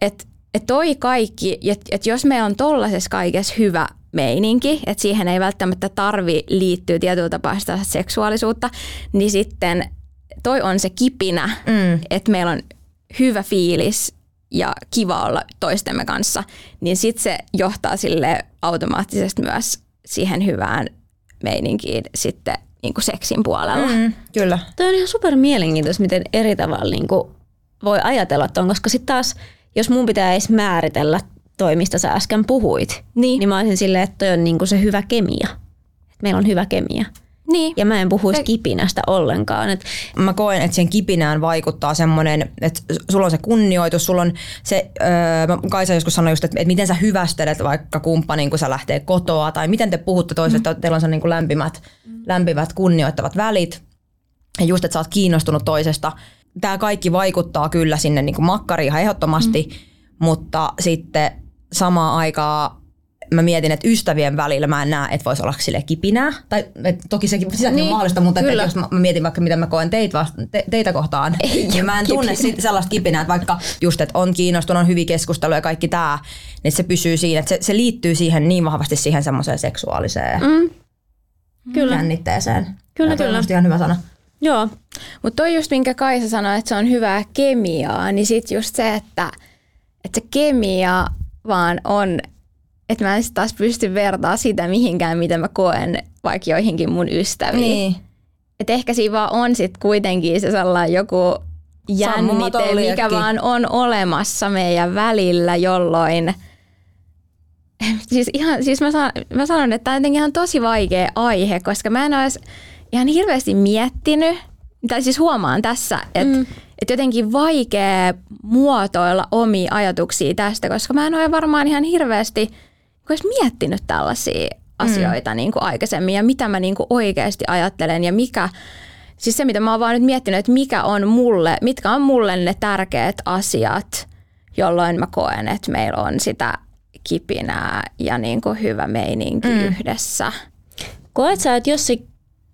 että et toi kaikki, että et jos meillä on tollaisessa kaikessa hyvä meininki, että siihen ei välttämättä tarvi liittyä tietyllä tapaa sitä seksuaalisuutta, niin sitten toi on se kipinä, mm. että meillä on hyvä fiilis ja kiva olla toistemme kanssa, niin sitten se johtaa sille automaattisesti myös siihen hyvään meininkiin sitten niin kuin seksin puolella. Mm, kyllä. Toi on ihan super mielenkiintoista, miten eri tavalla niin kuin voi ajatella tuon, koska sitten taas, jos mun pitää edes määritellä toi, mistä sä äsken puhuit, niin, niin mä olisin silleen, että toi on niin kuin se hyvä kemia. Meillä on hyvä kemia. Niin. Ja mä en puhuisi kipinästä ollenkaan. Et mä koen, että sen kipinään vaikuttaa semmoinen, että sulla on se kunnioitus, sulla on se, öö, Kaisa joskus sanoi just, että, että miten sä hyvästelet vaikka kumppanin, kun sä lähtee kotoa, tai miten te puhutte toisesta, mm. että teillä on se niin kuin lämpimät, mm. lämpimät, kunnioittavat välit. Ja just, että sä oot kiinnostunut toisesta. Tämä kaikki vaikuttaa kyllä sinne niin kuin makkariin ihan ehdottomasti, mm. mutta sitten samaan aikaan mä mietin, että ystävien välillä mä en näe, että voisi olla sille kipinää. Tai et, toki sekin sitäkin niin, on mahdollista, mutta että jos mä, mä, mietin vaikka, mitä mä koen teit vasta, te, teitä kohtaan, Ei niin mä en tunne sit sellaista kipinää, että vaikka just, että on kiinnostunut, on hyviä keskusteluja ja kaikki tämä, niin se pysyy siinä, että se, se liittyy siihen niin vahvasti siihen semmoiseen seksuaaliseen mm. kyllä. jännitteeseen. Kyllä, ja kyllä. On ihan hyvä sana. Joo, mutta toi just minkä Kaisa sanoi, että se on hyvää kemiaa, niin sit just se, että, että se kemia vaan on että mä en taas pysty vertaa sitä mihinkään, mitä mä koen vaikka joihinkin mun ystäviin. Niin. Et ehkä siinä vaan on sit kuitenkin se sellainen joku jännite, mikä vaan on olemassa meidän välillä, jolloin siis, ihan, siis mä, sanon, mä sanon, että tämä on ihan tosi vaikea aihe, koska mä en olisi ihan hirveästi miettinyt, tai siis huomaan tässä, että mm. Et jotenkin vaikea muotoilla omia ajatuksia tästä, koska mä en ole varmaan ihan hirveästi – olisi miettinyt tällaisia asioita mm. niin kuin aikaisemmin ja mitä mä niin kuin oikeasti ajattelen ja mikä, siis se mitä mä oon vaan nyt miettinyt, että mikä on mulle, mitkä on mulle ne tärkeät asiat, jolloin mä koen, että meillä on sitä kipinää ja niin kuin hyvä meininki mm. yhdessä. Koet sä, että jos se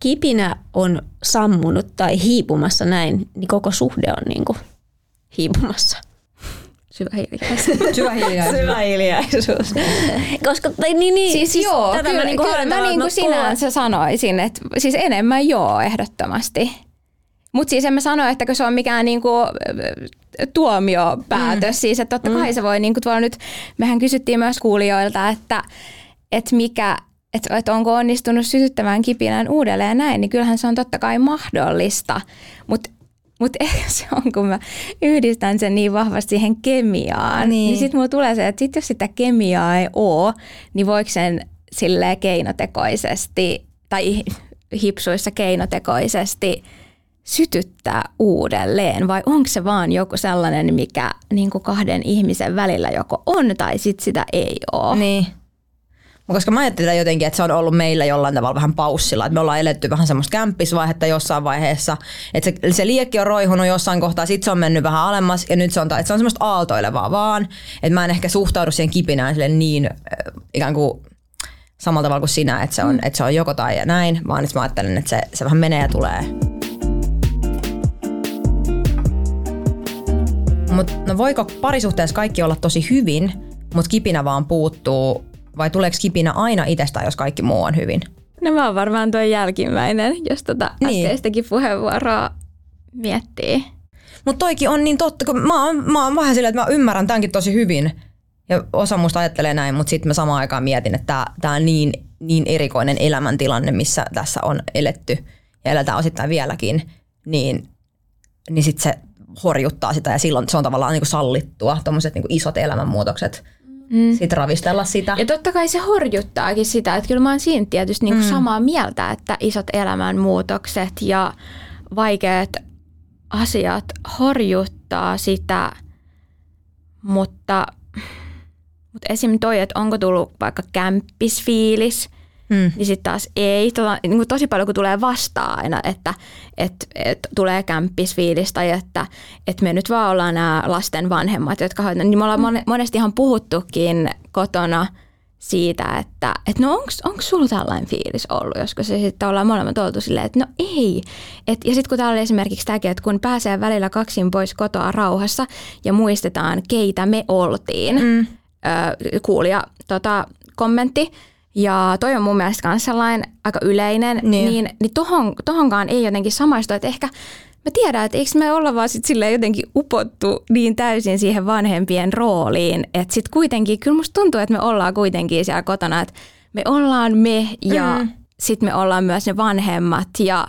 kipinä on sammunut tai hiipumassa näin, niin koko suhde on niin kuin hiipumassa? Syvä hiljaisuus. Syvä hiljaisuus. Syvä hiljaisuus. Koska, tai niin, niin, siis, siis joo, tätä kyllä, mä, niin kyllä mä niin kuin sinänsä sanoisin, että siis enemmän joo ehdottomasti. Mutta siis en mä sano, että se on mikään niinku tuomiopäätös. Mm. Siis, että totta kai mm. se voi, niinku tuolla nyt, mehän kysyttiin myös kuulijoilta, että, että mikä, että, että onko onnistunut sytyttämään kipinän uudelleen näin, niin kyllähän se on totta kai mahdollista. Mutta mutta ehkä se on, kun mä yhdistän sen niin vahvasti siihen kemiaan, niin, niin sitten mulla tulee se, että sit jos sitä kemiaa ei ole, niin voiko sen sille keinotekoisesti tai hipsuissa keinotekoisesti sytyttää uudelleen vai onko se vaan joku sellainen, mikä niin kuin kahden ihmisen välillä joko on tai sit sitä ei ole. Niin. Koska mä ajattelen jotenkin, että se on ollut meillä jollain tavalla vähän paussilla. Että me ollaan eletty vähän semmoista kämppisvaihetta jossain vaiheessa. Että se, se liekki on roihunut jossain kohtaa, sitten se on mennyt vähän alemmas ja nyt se on, että se on semmoista aaltoilevaa vaan. Että mä en ehkä suhtaudu siihen kipinään sille niin ikään kuin samalla tavalla kuin sinä, että se on, mm. että se on joko tai ja näin, vaan että mä ajattelen, että se, se vähän menee ja tulee. Mutta no voiko parisuhteessa kaikki olla tosi hyvin, mutta kipinä vaan puuttuu vai tuleeko kipinä aina itsestään, jos kaikki muu on hyvin? No mä oon varmaan tuo jälkimmäinen, jos tota niin. äskeistäkin puheenvuoroa miettii. Mutta toikin on niin totta, kun mä oon, mä oon vähän silleen, että mä ymmärrän tämänkin tosi hyvin. Ja osa musta ajattelee näin, mutta sitten mä samaan aikaan mietin, että tämä on niin, niin erikoinen elämäntilanne, missä tässä on eletty ja eletään osittain vieläkin, niin, niin sitten se horjuttaa sitä ja silloin se on tavallaan niin kuin sallittua, tuommoiset niin isot elämänmuutokset – mm. sit ravistella sitä. Ja totta kai se horjuttaakin sitä, että kyllä mä oon siinä tietysti niinku mm. samaa mieltä, että isot elämänmuutokset ja vaikeat asiat horjuttaa sitä, mutta, mutta esim. toi, että onko tullut vaikka kämppisfiilis – Mm. Niin sitten taas ei. Tota, niin kuin tosi paljon kun tulee vastaan aina, että et, et, tulee kämppisfiilis tai että et me nyt vaan ollaan nämä lasten vanhemmat, jotka hoitaa. Niin me ollaan mm. monesti ihan puhuttukin kotona siitä, että et no onko sulla tällainen fiilis ollut joskus se sitten ollaan molemmat oltu silleen, että no ei. Et, ja sitten kun täällä oli esimerkiksi tämäkin, että kun pääsee välillä kaksin pois kotoa rauhassa ja muistetaan, keitä me oltiin, mm. ö, kuulija tota, kommentti, ja toi on mun mielestä myös sellainen aika yleinen, niin, niin, niin tohon, tohonkaan ei jotenkin samaistu, että ehkä mä tiedän, että eikö me olla vaan sit silleen jotenkin upottu niin täysin siihen vanhempien rooliin, että sitten kuitenkin, kyllä musta tuntuu, että me ollaan kuitenkin siellä kotona, että me ollaan me ja mm. sitten me ollaan myös ne vanhemmat ja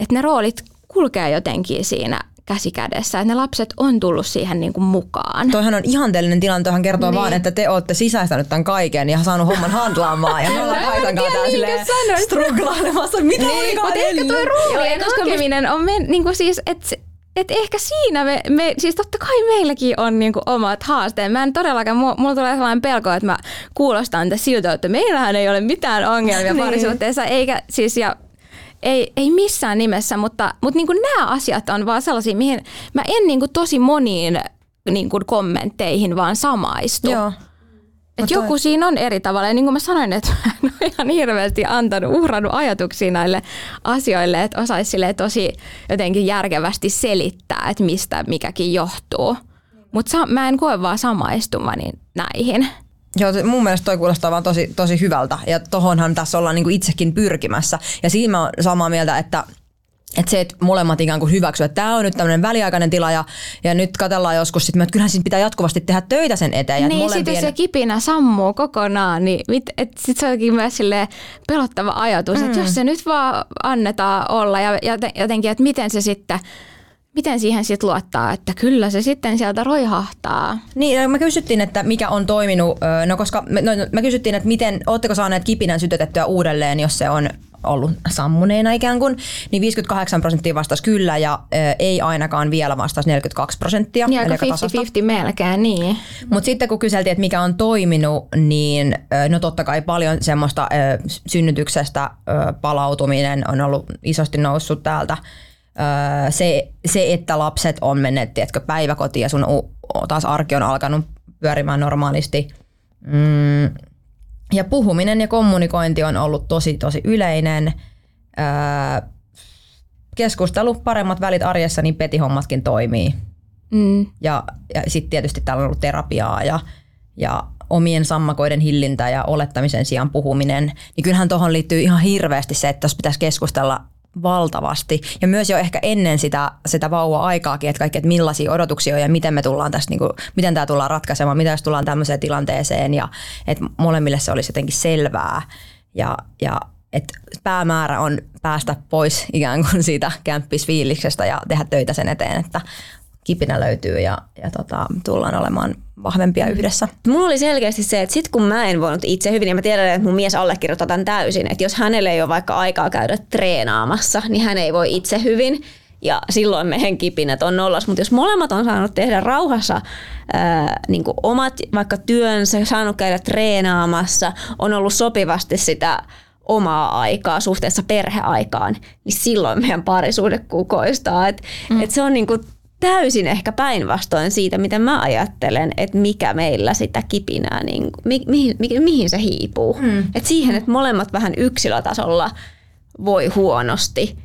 että ne roolit kulkee jotenkin siinä käsi kädessä, että ne lapset on tullut siihen niin kuin mukaan. Toihan on ihanteellinen tilanne, toihan kertoo niin. vaan, että te olette sisäistänyt tämän kaiken ja saanut homman handlaamaan ja me ollaan Kaitan kanssa täällä silleen struglailemassa, mitä niin, Mutta ehkä tuo roolien hakeminen on men, niin kuin siis, että et ehkä siinä me, me, siis totta kai meilläkin on niinku omat haasteet. Mä en todellakaan, mulla, mulla tulee sellainen pelko, että mä kuulostan siltä, että meillähän ei ole mitään ongelmia niin. parisuhteessa, eikä siis ja ei, ei missään nimessä, mutta, mutta niin nämä asiat on vaan sellaisia, mihin mä en niin kuin tosi moniin niin kuin kommentteihin vaan samaistu. Joo. Et joku toi... siinä on eri tavalla. Ja niin kuin mä sanoin, että mä en ole ihan hirveästi antanut, uhrannut ajatuksia näille asioille, että osaisi tosi jotenkin järkevästi selittää, että mistä mikäkin johtuu. Mutta mä en koe vaan samaistumani näihin. Joo, mun mielestä toi kuulostaa vaan tosi, tosi hyvältä ja tohonhan tässä ollaan niinku itsekin pyrkimässä. Ja siinä mä oon samaa mieltä, että että se, että molemmat ikään kuin hyväksyvät, että tämä on nyt tämmöinen väliaikainen tila ja, ja nyt katsellaan joskus sitten, että kyllähän siinä pitää jatkuvasti tehdä töitä sen eteen. Niin, molempien... sitten se kipinä sammuu kokonaan, niin sitten se onkin myös pelottava ajatus, mm. että jos se nyt vaan annetaan olla ja jotenkin, että miten se sitten miten siihen sitten luottaa, että kyllä se sitten sieltä roihahtaa? Niin, no, me kysyttiin, että mikä on toiminut, no koska me, no, me kysyttiin, että miten, ootteko saaneet kipinän sytytettyä uudelleen, jos se on ollut sammuneena ikään kuin, niin 58 prosenttia vastasi kyllä ja ä, ei ainakaan vielä vastasi 42 prosenttia. Niin aika 50-50 melkein, niin. Mutta sitten kun kyseltiin, että mikä on toiminut, niin ä, no totta kai paljon semmoista ä, synnytyksestä ä, palautuminen on ollut isosti noussut täältä se, se, että lapset on menneet tiedätkö, päiväkotiin ja sun taas arki on alkanut pyörimään normaalisti. Mm, ja puhuminen ja kommunikointi on ollut tosi, tosi yleinen. keskustelu, paremmat välit arjessa, niin petihommatkin toimii. Mm. Ja, ja sitten tietysti täällä on ollut terapiaa ja, ja omien sammakoiden hillintä ja olettamisen sijaan puhuminen, niin kyllähän tuohon liittyy ihan hirveästi se, että jos pitäisi keskustella valtavasti. Ja myös jo ehkä ennen sitä, sitä vauva-aikaakin, että kaikki, että millaisia odotuksia on ja miten me tullaan tästä, niin kuin, miten tämä tullaan ratkaisemaan, mitä jos tullaan tämmöiseen tilanteeseen ja että molemmille se olisi jotenkin selvää. Ja, ja että päämäärä on päästä pois ikään kuin siitä kämppisfiiliksestä ja tehdä töitä sen eteen, että kipinä löytyy ja, ja tota, tullaan olemaan vahvempia yhdessä. Mulla oli selkeästi se, että sit kun mä en voinut itse hyvin, ja mä tiedän, että mun mies allekirjoittaa tämän täysin, että jos hänelle ei ole vaikka aikaa käydä treenaamassa, niin hän ei voi itse hyvin, ja silloin meidän kipinät on nollas. Mutta jos molemmat on saanut tehdä rauhassa ää, niin omat vaikka työnsä, saanut käydä treenaamassa, on ollut sopivasti sitä omaa aikaa suhteessa perheaikaan, niin silloin meidän parisuhde kukoistaa. Et, mm. et se on niinku täysin ehkä päinvastoin siitä, mitä mä ajattelen, että mikä meillä sitä kipinää, niin, mi, mihin, mi, mihin se hiipuu. Mm. Et siihen, että molemmat vähän yksilötasolla voi huonosti,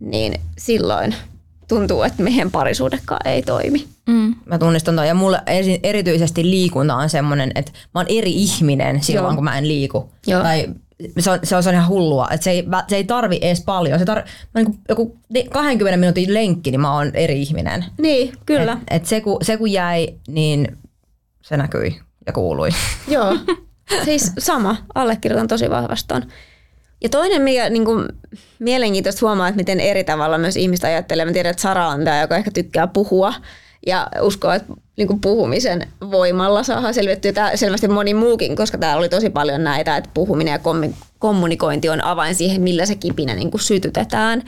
niin silloin tuntuu, että meidän parisuudekaan ei toimi. Mm. Mä tunnistan toi. Ja mulle erityisesti liikunta on semmoinen, että mä oon eri ihminen silloin, Joo. kun mä en liiku. Joo. Tai se on, se on, se on ihan hullua. että se, ei, se ei tarvi edes paljon. Se tarvi, mä niin joku 20 minuutin lenkki, niin mä oon eri ihminen. Niin, kyllä. Et, et se, kun, se kun jäi, niin se näkyi ja kuului. Joo, siis sama. Allekirjoitan tosi vahvastaan. Ja toinen, mikä niin kuin, mielenkiintoista huomaa, että miten eri tavalla myös ihmistä ajattelee. Mä tiedän, että Sara on tämä, joka ehkä tykkää puhua ja uskoo, että niin kuin puhumisen voimalla saadaan selvittyä. Tämä selvästi moni muukin, koska täällä oli tosi paljon näitä, että puhuminen ja kommunikointi on avain siihen, millä se kipinä niin kuin sytytetään.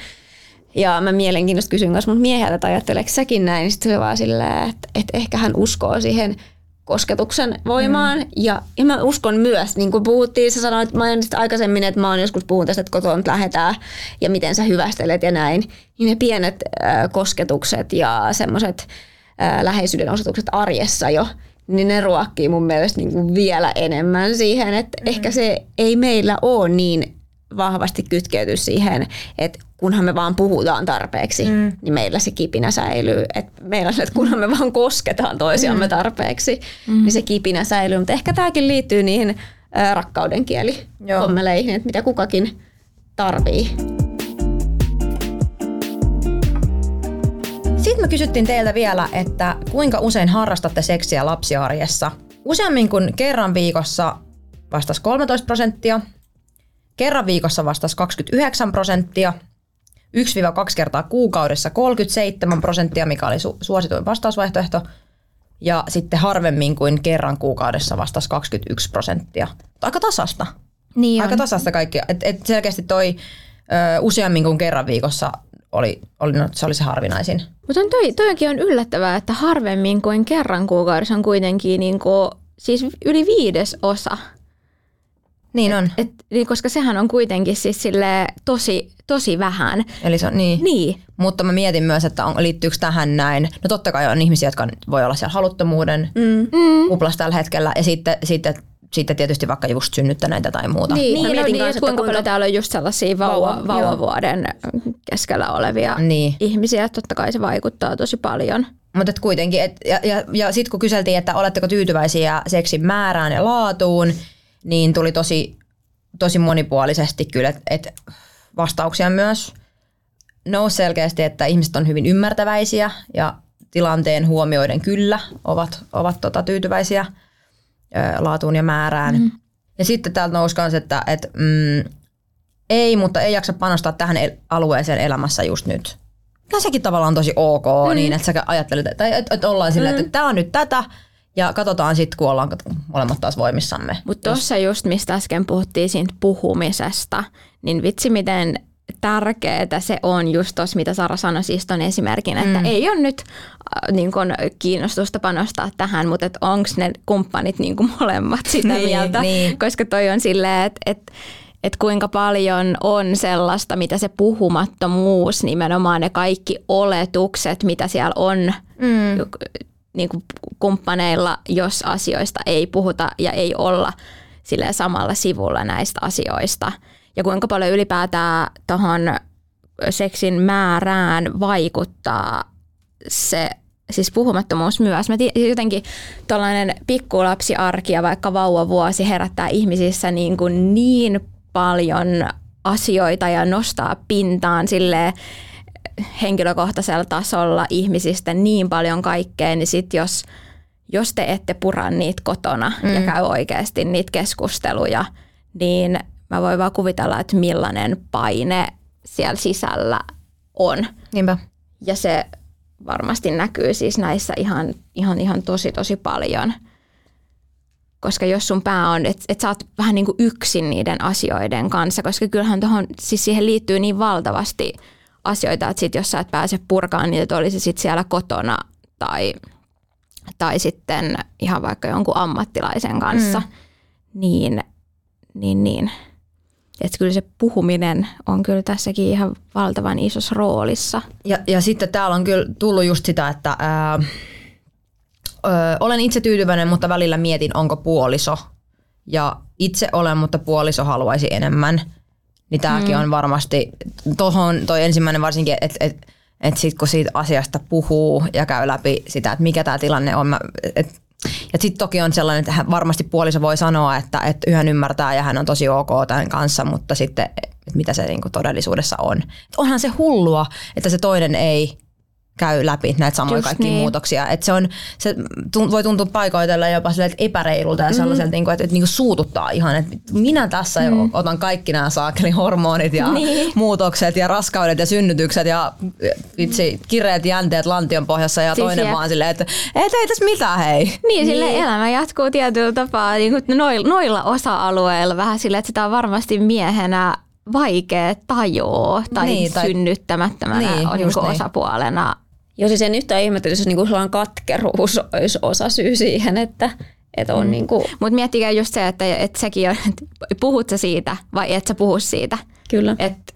Ja mä mielenkiintoista kysyn kanssa mun mieheltä, että ajatteleeko säkin näin, niin sitten se vaan silleen, että, että ehkä hän uskoo siihen kosketuksen voimaan. Mm. Ja, ja mä uskon myös, niin kuin puhuttiin, sä sanoit mä aikaisemmin, että mä oon joskus puhunut tästä, että kotoa lähetään ja miten sä hyvästelet ja näin. Niin ne pienet äh, kosketukset ja semmoiset läheisyyden osoitukset arjessa jo, niin ne ruokkii mun mielestä niin kuin vielä enemmän siihen, että mm. ehkä se ei meillä ole niin vahvasti kytkeyty siihen, että kunhan me vaan puhutaan tarpeeksi, mm. niin meillä se kipinä säilyy. Et meillä on, että kunhan me vaan kosketaan toisiamme mm. tarpeeksi, mm. niin se kipinä säilyy. Mutta ehkä tämäkin liittyy niihin rakkauden kieli hommeleihin, että mitä kukakin tarvii. Me kysyttiin teiltä vielä, että kuinka usein harrastatte seksiä lapsiarjessa. Useammin kuin kerran viikossa vastasi 13 prosenttia, kerran viikossa vastasi 29 prosenttia, 1-2 kertaa kuukaudessa 37 prosenttia, mikä oli su- suosituin vastausvaihtoehto, ja sitten harvemmin kuin kerran kuukaudessa vastasi 21 prosenttia. Aika tasasta. Niin Aika tasasta kaikki. Et, et selkeästi toi ö, useammin kuin kerran viikossa oli, oli, no, se oli se harvinaisin. Mutta on toi, toikin on yllättävää, että harvemmin kuin kerran kuukaudessa on kuitenkin niinku, siis yli viides osa. Niin on. Et, niin, koska sehän on kuitenkin siis sille tosi, tosi vähän. Eli se on, niin. Niin, Mutta mä mietin myös, että on, liittyykö tähän näin. No totta kai on ihmisiä, jotka voi olla siellä haluttomuuden mm. kuplassa tällä hetkellä. Ja sitten, sitten, sitten tietysti vaikka just synnyttäneitä tai muuta. Niin, niin, no, mietin niin kanssa, että että kuinka kuinka- paljon täällä on just sellaisia vauva, Vauva, vauvavuoden keskellä olevia Niin. ihmisiä. Totta kai se vaikuttaa tosi paljon. Mutta et kuitenkin, et, ja, ja, ja sitten kun kyseltiin, että oletteko tyytyväisiä seksin määrään ja laatuun, niin tuli tosi, tosi monipuolisesti kyllä, että et vastauksia myös nousi selkeästi, että ihmiset on hyvin ymmärtäväisiä ja tilanteen huomioiden kyllä ovat, ovat tota, tyytyväisiä laatuun ja määrään. Mm. Ja sitten täältä nousi myös, että et, mm, ei, mutta ei jaksa panostaa tähän el- alueeseen elämässä just nyt. No sekin tavallaan on tosi ok, mm. niin että sä ajattelet, että, että, että ollaan silleen, että tämä on nyt tätä, ja katsotaan sitten, kun ollaan molemmat taas voimissamme. Mutta tuossa just, mistä äsken puhuttiin siitä puhumisesta, niin vitsi miten tärkeää se on just tuossa, mitä Sara sanoi siis ton esimerkin, että mm. ei ole nyt äh, niin kun, kiinnostusta panostaa tähän, mutta onko ne kumppanit niin kun molemmat sitä Niin, mieltä, niin. koska toi on silleen, että et, et kuinka paljon on sellaista, mitä se puhumattomuus, nimenomaan ne kaikki oletukset, mitä siellä on mm. niin kuin kumppaneilla, jos asioista ei puhuta ja ei olla sille samalla sivulla näistä asioista. Ja kuinka paljon ylipäätään tuohon seksin määrään vaikuttaa se siis puhumattomuus myös. Mä tii- jotenkin tuollainen pikkulapsiarki ja vaikka vauvavuosi herättää ihmisissä niin, kuin niin paljon asioita ja nostaa pintaan sille henkilökohtaisella tasolla ihmisistä niin paljon kaikkea, niin sit jos, jos te ette pura niitä kotona mm. ja käy oikeasti niitä keskusteluja, niin mä voin vaan kuvitella, että millainen paine siellä sisällä on. Niinpä. Ja se varmasti näkyy siis näissä ihan, ihan, ihan tosi tosi paljon. Koska jos sun pää on, että et sä oot vähän niin kuin yksin niiden asioiden kanssa, koska kyllähän tohon, siis siihen liittyy niin valtavasti asioita, että sit jos sä et pääse purkaan niitä, että olisi sit siellä kotona tai, tai sitten ihan vaikka jonkun ammattilaisen kanssa, mm. niin, niin, niin. Että kyllä se puhuminen on kyllä tässäkin ihan valtavan isossa roolissa. Ja, ja sitten täällä on kyllä tullut just sitä, että ää, ö, olen itse tyytyväinen, mutta välillä mietin, onko puoliso. Ja itse olen, mutta puoliso haluaisi enemmän. Niin tämäkin mm. on varmasti, tohon toi ensimmäinen varsinkin, että et, et sit kun siitä asiasta puhuu ja käy läpi sitä, että mikä tämä tilanne on, mä, et, ja sitten toki on sellainen, että hän, varmasti puoliso voi sanoa, että, että yhä ymmärtää ja hän on tosi ok tämän kanssa, mutta sitten että mitä se niinku todellisuudessa on. Et onhan se hullua, että se toinen ei käy läpi näitä samoja Just kaikkia niin. muutoksia. Et se, on, se tun- voi tuntua paikoitella jopa silleen, että epäreilulta ja sellaiselta, niinku, että, että niinku suututtaa ihan, että minä tässä mm. jo otan kaikki nämä saakeli hormonit ja Niin. muutokset ja raskaudet ja synnytykset ja vitsi, kireet jänteet lantion pohjassa ja Siis toinen jep. vaan silleen, että et ei tässä mitään hei. Niin, sille elämä jatkuu tietyllä tapaa niin kuin noilla, noilla osa-alueilla vähän sille, että sitä on varmasti miehenä vaikea tajua tai, Niin, niin, tai- synnyttämättömänä Niin, niin, just niin niin. osapuolena. Jos siis en yhtään ihmettelisi, jos niinku sellainen katkeruus olisi osa syy siihen, että, että on mm. niinku, Mutta miettikää just se, että, että sekin on, että puhut sä siitä vai et sä puhu siitä. kyllä. Että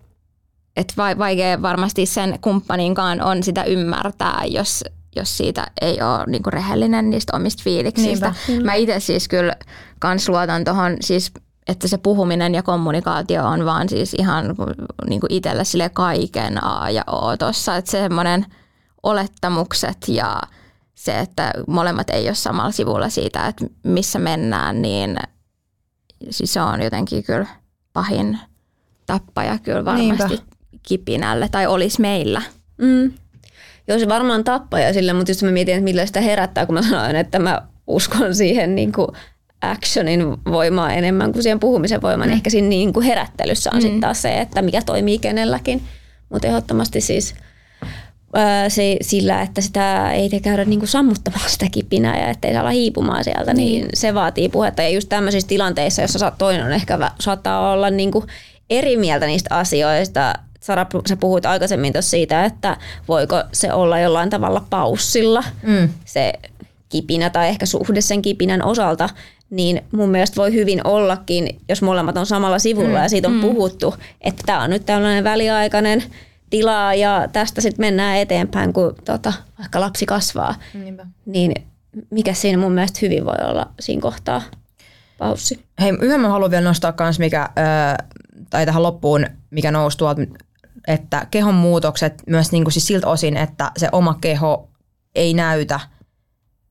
et vai- vaikea varmasti sen kumppaninkaan on sitä ymmärtää, jos, jos siitä ei ole niin kuin rehellinen niistä omista fiiliksistä. Niinpä. Mä itse siis kyllä kans luotan tuohon siis että se puhuminen ja kommunikaatio on vaan siis ihan niin kuin itselle sille kaiken A ja O tuossa. Että semmoinen olettamukset ja se, että molemmat ei ole samalla sivulla siitä, että missä mennään, niin siis se on jotenkin kyllä pahin tappaja kyllä varmasti Niinpä. kipinälle tai olisi meillä. Mm. Joo, se varmaan tappaja sille, mutta jos mä mietin, että millä sitä herättää, kun mä sanoin, että mä uskon siihen niin kuin actionin voimaa enemmän kuin siihen puhumisen voimaan. Mm. Ehkä siinä niin kuin herättelyssä on mm. sitten taas se, että mikä toimii kenelläkin. Mutta ehdottomasti siis se, sillä, että sitä ei käydä niin kuin sammuttamaan sitä kipinää ja ettei saa olla hiipumaan sieltä, niin. niin se vaatii puhetta. Ja just tämmöisissä tilanteissa, jossa toinen ehkä saattaa olla niin kuin eri mieltä niistä asioista. Sara, sä puhuit aikaisemmin tuossa siitä, että voiko se olla jollain tavalla paussilla, mm. se kipinä tai ehkä suhde sen kipinän osalta, niin mun mielestä voi hyvin ollakin, jos molemmat on samalla sivulla mm. ja siitä on mm. puhuttu, että tämä on nyt tällainen väliaikainen tila ja tästä sitten mennään eteenpäin, kun tota, vaikka lapsi kasvaa. Niinpä. Niin mikä siinä mun mielestä hyvin voi olla siinä kohtaa paussi. Hei, yhden mä haluan vielä nostaa kans, mikä, tai tähän loppuun, mikä nousi tuolta, että kehon muutokset myös niin kuin siis siltä osin, että se oma keho ei näytä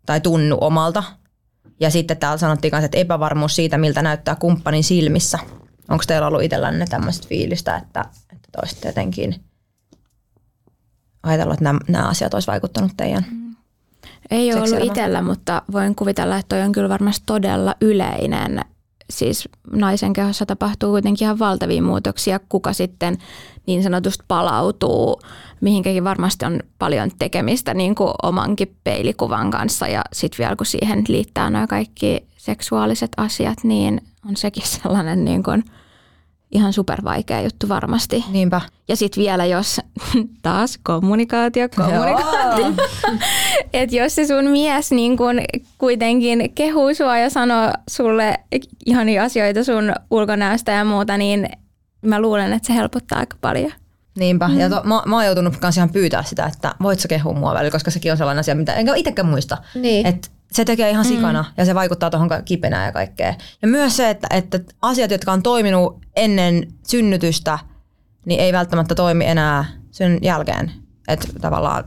tai tunnu omalta, ja sitten täällä sanottiin myös, että epävarmuus siitä, miltä näyttää kumppanin silmissä. Onko teillä ollut itsellänne tämmöistä fiilistä, että, että te olisitte jotenkin ajatellut, että nämä, nämä asiat olisi vaikuttanut teidän mm. Ei ole ollut itsellä, mutta voin kuvitella, että toi on kyllä varmasti todella yleinen. Siis naisen kehossa tapahtuu kuitenkin ihan valtavia muutoksia, kuka sitten niin sanotusti palautuu mihinkäkin varmasti on paljon tekemistä niin kuin omankin peilikuvan kanssa ja sitten vielä kun siihen liittää nämä kaikki seksuaaliset asiat, niin on sekin sellainen niin kuin ihan supervaikea juttu varmasti. Niinpä. Ja sitten vielä jos, taas kommunikaatio, kommunikaatio. että jos se sun mies niin kun kuitenkin kehuu sua ja sanoo sulle ihania asioita sun ulkonäöstä ja muuta, niin mä luulen, että se helpottaa aika paljon. Niinpä. Mm. Ja to, mä, mä oon joutunut kans ihan pyytää sitä, että voit sä kehua mua välillä, koska sekin on sellainen asia, mitä enkä itsekään muista. Niin. Et se tekee ihan mm. sikana mm. ja se vaikuttaa tuohon kipenään ja kaikkeen. Ja myös se, että, että asiat, jotka on toiminut ennen synnytystä, niin ei välttämättä toimi enää sen jälkeen. Että tavallaan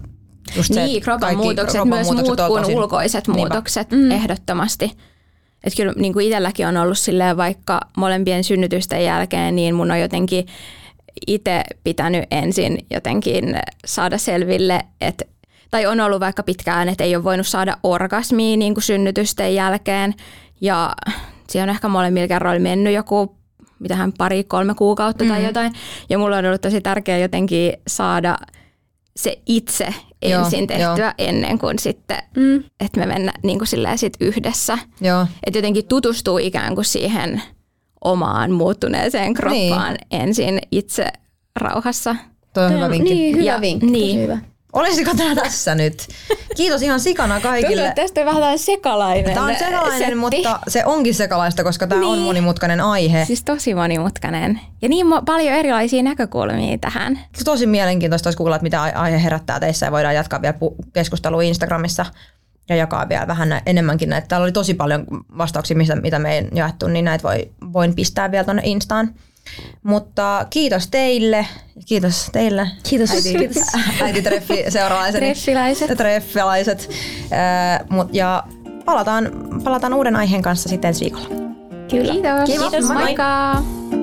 just se, niin, kropan muutokset, kropan myös muutokset muut kuin ulkoiset Niinpä. muutokset, mm. ehdottomasti. Että kyllä niin kuin itselläkin on ollut silleen, vaikka molempien synnytysten jälkeen, niin mun on jotenkin itse pitänyt ensin jotenkin saada selville, että tai on ollut vaikka pitkään, että ei ole voinut saada orgasmia niin kuin synnytysten jälkeen. Ja siihen on ehkä molemmilla kerroilla mennyt joku mitähän pari, kolme kuukautta tai mm. jotain. Ja mulla on ollut tosi tärkeää jotenkin saada se itse ensin joo, tehtyä joo. ennen kuin sitten, mm. että me mennään niin kuin sit yhdessä. Että jotenkin tutustuu ikään kuin siihen omaan muuttuneeseen kroppaan niin. ensin itse rauhassa. Toi on hyvä vinkki. Niin, hyvä ja, vinkki. Niin. Hyvä. Olisiko tämä tässä nyt? Kiitos ihan sikana kaikille. Tuntuu, tästä on vähän sekalainen Tämä on sekalainen, setti. mutta se onkin sekalaista, koska tämä niin. on monimutkainen aihe. Siis tosi monimutkainen. Ja niin paljon erilaisia näkökulmia tähän. Tosi mielenkiintoista olisi kuulla, että mitä aihe herättää teissä ja voidaan jatkaa vielä keskustelua Instagramissa ja jakaa vielä vähän enemmänkin näitä. Täällä oli tosi paljon vastauksia, mitä me ei jaettu, niin näitä voi, voin pistää vielä tuonne Instaan. Mutta kiitos teille. Kiitos teille. Kiitos. Äiti, kiitos. äiti treffi, seuraalaiset. Treffiläiset. Treffiläiset. ja palataan, palataan uuden aiheen kanssa sitten ensi viikolla. Kyllä. Kiitos. Kiitos. Moikka. Moikka.